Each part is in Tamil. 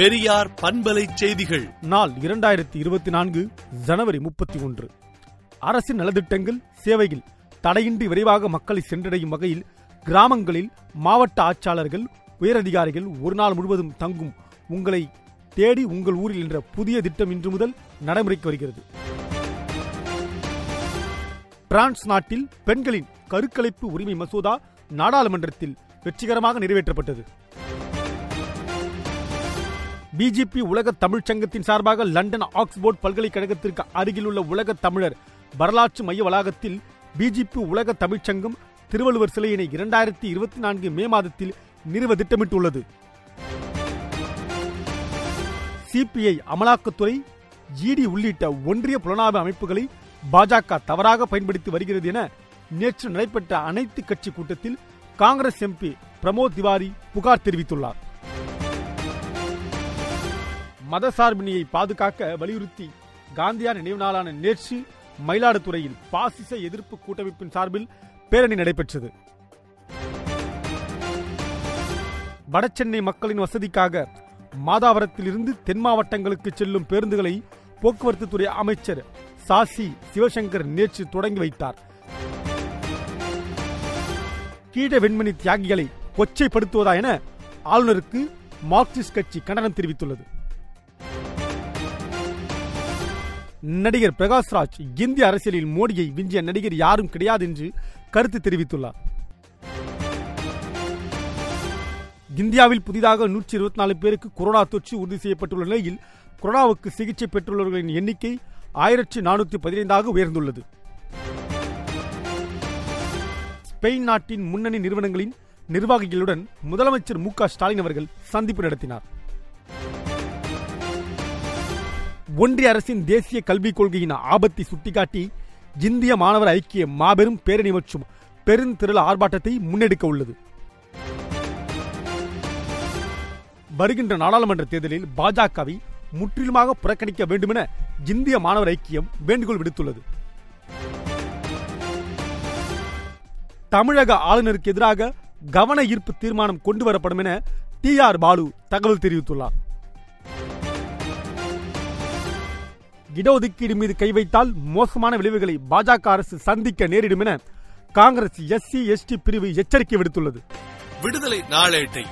பெரியார் பண்பலை செய்திகள். நாள் இரண்டாயிரத்தி இருபத்தி நான்கு ஜனவரி முப்பத்தி ஒன்று. அரசின் நலத்திட்டங்கள் சேவைகள் தடையின்றி விரைவாக மக்களை சென்றடையும் வகையில் கிராமங்களில் மாவட்ட ஆட்சியாளர்கள் உயரதிகாரிகள் ஒரு நாள் முழுவதும் தங்கும். உங்களை தேடி உங்கள் ஊரில் என்ற புதிய திட்டம் இன்று முதல் நடைமுறைக்கு வருகிறது. பிரான்ஸ் நாட்டில் பெண்களின் கருக்கலைப்பு உரிமை மசோதா நாடாளுமன்றத்தில் வெற்றிகரமாக நிறைவேற்றப்பட்டது. பிஜேபி உலக தமிழ் சங்கத்தின் சார்பாக லண்டன் ஆக்ஸ்போர்ட் பல்கலைக்கழகத்திற்கு அருகிலுள்ள உலக தமிழர் வரலாற்று மைய வளாகத்தில் பிஜேபி உலக தமிழ்ச்சங்கம் திருவள்ளுவர் சிலையினை இரண்டாயிரத்தி இருபத்தி நான்கு மே மாதத்தில் நிறுவ திட்டமிட்டுள்ளது. சிபிஐ அமலாக்கத்துறை ஜிடி உள்ளிட்ட ஒன்றிய புலனாய்வு அமைப்புகளை பாஜக தவறாக பயன்படுத்தி வருகிறது என நேற்று நடைபெற்ற அனைத்து கட்சி கூட்டத்தில் காங்கிரஸ் எம்பி பிரமோத் திவாரி புகார் தெரிவித்துள்ளார். மதசார்பினியை பாதுகாக்க வலியுறுத்தி காந்தியார் நினைவு நாளான நேற்று மயிலாடுதுறையில் பாசிச எதிர்ப்பு கூட்டமைப்பின் சார்பில் பேரணி நடைபெற்றது. வடசென்னை மக்களின் வசதிக்காக மாதாவரத்திலிருந்து தென் மாவட்டங்களுக்கு செல்லும் பேருந்துகளை போக்குவரத்து துறை அமைச்சர் சாசி சிவசங்கர் நேற்று தொடங்கி வைத்தார். கீழ வெண்மணி தியாகிகளை கொச்சைப்படுத்துவதா என ஆளுநருக்கு மார்க்சிஸ்ட் கட்சி கண்டனம் தெரிவித்துள்ளது. நடிகர் பிரகாஷ்ராஜ் இந்திய அரசியலில் மோடியை விஞ்சிய நடிகர் யாரும் கிடையாது என்று கருத்து தெரிவித்துள்ளார். இந்தியாவில் புதிதாக நூற்றி இருபத்தி நாலு பேருக்கு கொரோனா தொற்று உறுதி செய்யப்பட்டுள்ள நிலையில் கொரோனாவுக்கு சிகிச்சை பெற்றுள்ளவர்களின் எண்ணிக்கை ஆயிரத்தி நானூற்றி பதினைந்தாக உயர்ந்துள்ளது. ஸ்பெயின் நாட்டின் முன்னணி நிறுவனங்களின் நிர்வாகிகளுடன் முதலமைச்சர் மு க ஸ்டாலின் அவர்கள் சந்திப்பு நடத்தினார். ஒன்றிய அரசின் தேசிய கல்விக் கொள்கையின் ஆபத்தை சுட்டிக்காட்டி இந்திய மாணவர் ஐக்கிய மாபெரும் பேரணி மற்றும் பெருந்திரள் ஆர்ப்பாட்டத்தை முன்னெடுக்க உள்ளது. வருகின்ற நாடாளுமன்ற தேர்தலில் பாஜகவை முற்றிலுமாக புறக்கணிக்க வேண்டுமென இந்திய மாணவர் ஐக்கியம் வேண்டுகோள் விடுத்துள்ளது. தமிழக ஆளுநருக்கு எதிராக கவன ஈர்ப்பு தீர்மானம் கொண்டு வரப்படும் என டி ஆர் பாலு தகவல் தெரிவித்துள்ளார். இடஒதுக்கீடு மீது கை வைத்தால் மோசமான விளைவுகளை பாஜக அரசு சந்திக்க நேரிடும் என காங்கிரஸ் எஸ்சி எஸ்டி பிரிவு எச்சரிக்கை விடுத்துள்ளது. விடுதலை நாளேட்டை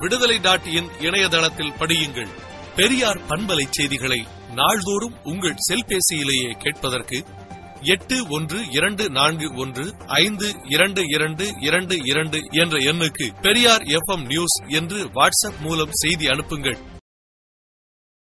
விடுதலை டாட் இன் இணையதளத்தில் படியுங்கள். பெரியார் பண்பலை செய்திகளை நாள்தோறும் உங்கள் செல்பேசியிலேயே கேட்பதற்கு எட்டு ஒன்று இரண்டு நான்கு ஒன்று ஐந்து இரண்டு இரண்டு இரண்டு இரண்டு என்ற எண்ணுக்கு பெரியார் எஃப் நியூஸ் என்று வாட்ஸ்அப் மூலம் செய்தி அனுப்புங்கள்.